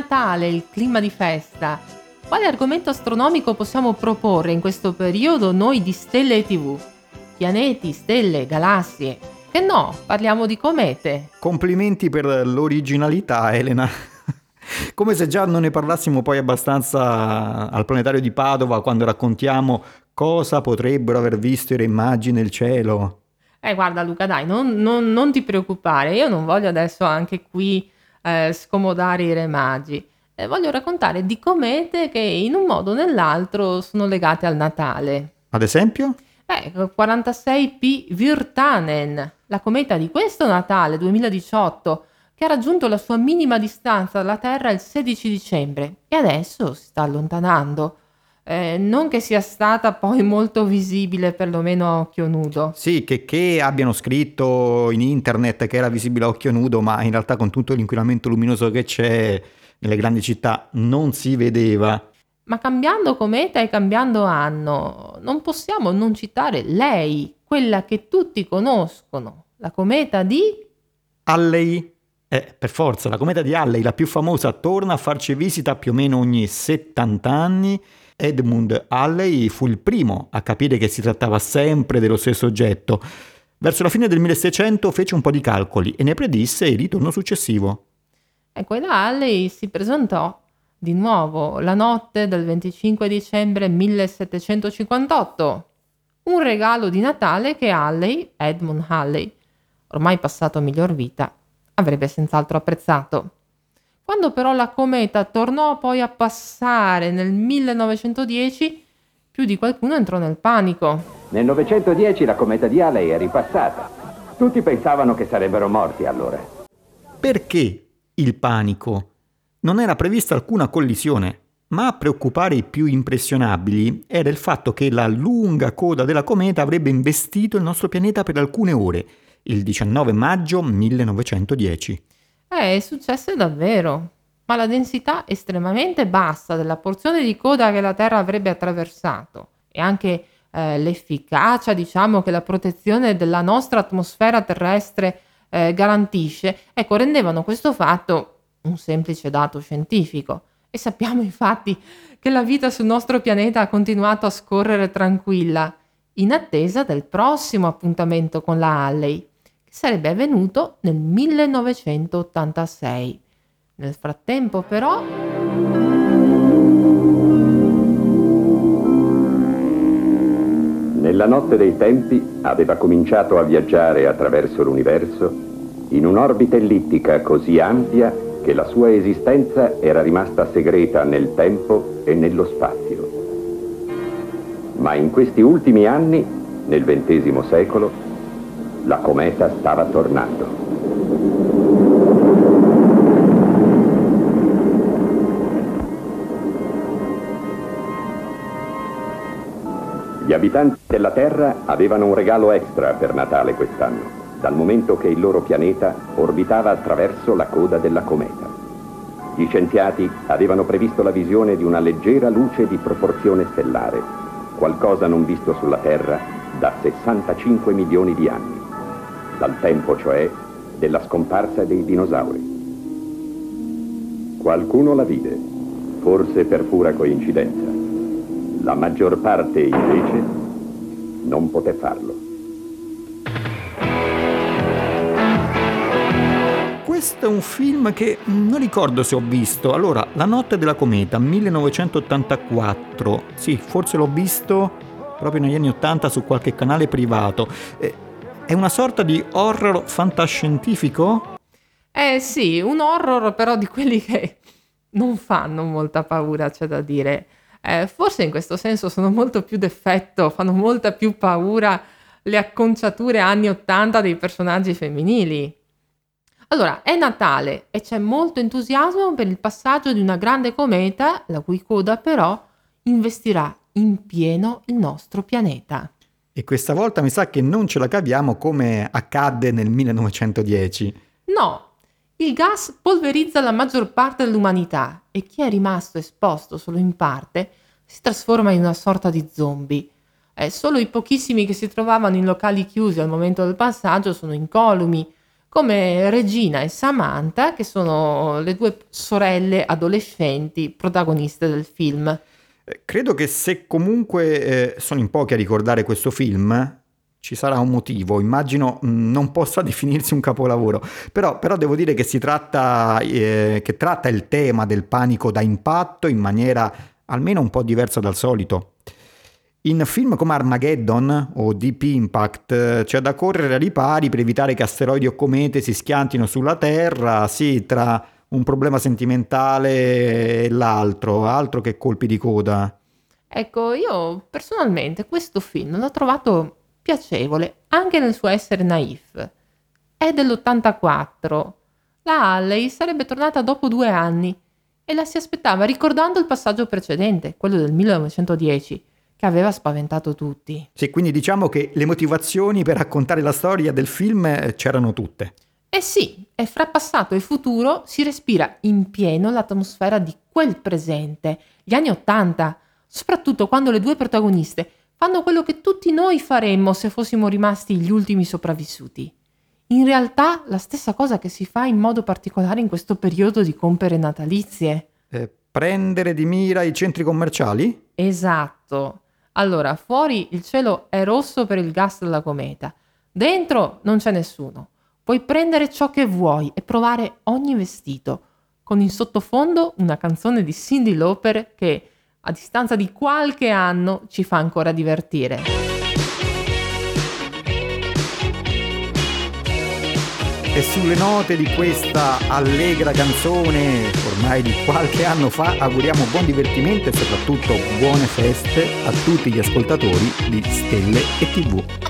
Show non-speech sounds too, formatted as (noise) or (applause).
Natale, il clima di festa, quale argomento astronomico possiamo proporre in questo periodo noi di Stelle e TV? Pianeti, stelle, galassie. Che no, parliamo di comete. Complimenti per l'originalità, Elena. (laughs) Come se già non ne parlassimo poi abbastanza al planetario di Padova quando raccontiamo cosa potrebbero aver visto i re magi nel cielo. Eh, guarda Luca, dai, non, non, non ti preoccupare, io non voglio adesso anche qui eh, scomodare i re magi eh, voglio raccontare di comete che in un modo o nell'altro sono legate al Natale. Ad esempio? Eh, 46P Virtanen, la cometa di questo Natale 2018, che ha raggiunto la sua minima distanza dalla Terra il 16 dicembre e adesso si sta allontanando. Eh, non che sia stata poi molto visibile, perlomeno a occhio nudo. Sì, che, che abbiano scritto in internet che era visibile a occhio nudo, ma in realtà con tutto l'inquinamento luminoso che c'è, nelle grandi città non si vedeva. Ma cambiando cometa e cambiando anno, non possiamo non citare lei, quella che tutti conoscono, la cometa di... Halley. Eh, per forza, la cometa di Halley, la più famosa, torna a farci visita più o meno ogni 70 anni. Edmund Halley fu il primo a capire che si trattava sempre dello stesso oggetto. Verso la fine del 1600 fece un po' di calcoli e ne predisse il ritorno successivo. E quella Halley si presentò di nuovo la notte del 25 dicembre 1758. Un regalo di Natale che Halley, Edmund Halley, ormai passato miglior vita, avrebbe senz'altro apprezzato. Quando però la cometa tornò poi a passare nel 1910, più di qualcuno entrò nel panico. Nel 910 la cometa di Halley è ripassata. Tutti pensavano che sarebbero morti allora. Perché il panico. Non era prevista alcuna collisione, ma a preoccupare i più impressionabili era il fatto che la lunga coda della cometa avrebbe investito il nostro pianeta per alcune ore, il 19 maggio 1910. Eh, è successo davvero, ma la densità estremamente bassa della porzione di coda che la Terra avrebbe attraversato e anche eh, l'efficacia, diciamo, che la protezione della nostra atmosfera terrestre eh, garantisce, ecco, rendevano questo fatto un semplice dato scientifico. E sappiamo infatti che la vita sul nostro pianeta ha continuato a scorrere tranquilla, in attesa del prossimo appuntamento con la Halley, sarebbe avvenuto nel 1986. Nel frattempo però... Nella notte dei tempi aveva cominciato a viaggiare attraverso l'universo in un'orbita ellittica così ampia che la sua esistenza era rimasta segreta nel tempo e nello spazio. Ma in questi ultimi anni, nel XX secolo, la cometa stava tornando. Gli abitanti della Terra avevano un regalo extra per Natale quest'anno, dal momento che il loro pianeta orbitava attraverso la coda della cometa. Gli scienziati avevano previsto la visione di una leggera luce di proporzione stellare, qualcosa non visto sulla Terra da 65 milioni di anni, dal tempo cioè della scomparsa dei dinosauri. Qualcuno la vide, forse per pura coincidenza. La maggior parte invece non poté farlo. Questo è un film che non ricordo se ho visto. Allora, La notte della cometa, 1984. Sì, forse l'ho visto proprio negli anni 80 su qualche canale privato. È una sorta di horror fantascientifico? Eh sì, un horror però di quelli che non fanno molta paura, c'è da dire. Eh, forse in questo senso sono molto più d'effetto, fanno molta più paura le acconciature anni 80 dei personaggi femminili. Allora, è Natale e c'è molto entusiasmo per il passaggio di una grande cometa, la cui coda però investirà in pieno il nostro pianeta. E questa volta mi sa che non ce la caviamo come accadde nel 1910. No, il gas polverizza la maggior parte dell'umanità e chi è rimasto esposto solo in parte si trasforma in una sorta di zombie. Eh, solo i pochissimi che si trovavano in locali chiusi al momento del passaggio sono incolumi, come Regina e Samantha, che sono le due sorelle adolescenti protagoniste del film. Eh, credo che se comunque eh, sono in pochi a ricordare questo film, ci sarà un motivo, immagino mm, non possa (laughs) definirsi un capolavoro, però, però devo dire che si tratta, eh, che tratta il tema del panico da impatto in maniera almeno un po' diversa dal solito. In film come Armageddon o Deep Impact eh, c'è da correre a ripari per evitare che asteroidi o comete si schiantino sulla Terra, sì, tra un problema sentimentale e l'altro, altro che colpi di coda. Ecco, io personalmente questo film l'ho trovato piacevole anche nel suo essere naif. È dell'84. La Halley sarebbe tornata dopo due anni e la si aspettava ricordando il passaggio precedente, quello del 1910 che aveva spaventato tutti. Sì, quindi diciamo che le motivazioni per raccontare la storia del film c'erano tutte. Eh sì, e fra passato e futuro si respira in pieno l'atmosfera di quel presente, gli anni Ottanta, soprattutto quando le due protagoniste fanno quello che tutti noi faremmo se fossimo rimasti gli ultimi sopravvissuti. In realtà la stessa cosa che si fa in modo particolare in questo periodo di compere natalizie. Eh, prendere di mira i centri commerciali? Esatto. Allora, fuori il cielo è rosso per il gas della cometa. Dentro non c'è nessuno. Puoi prendere ciò che vuoi e provare ogni vestito, con in sottofondo una canzone di Cindy Lauper che, a distanza di qualche anno, ci fa ancora divertire. E sulle note di questa allegra canzone, ormai di qualche anno fa, auguriamo buon divertimento e soprattutto buone feste a tutti gli ascoltatori di Stelle e TV.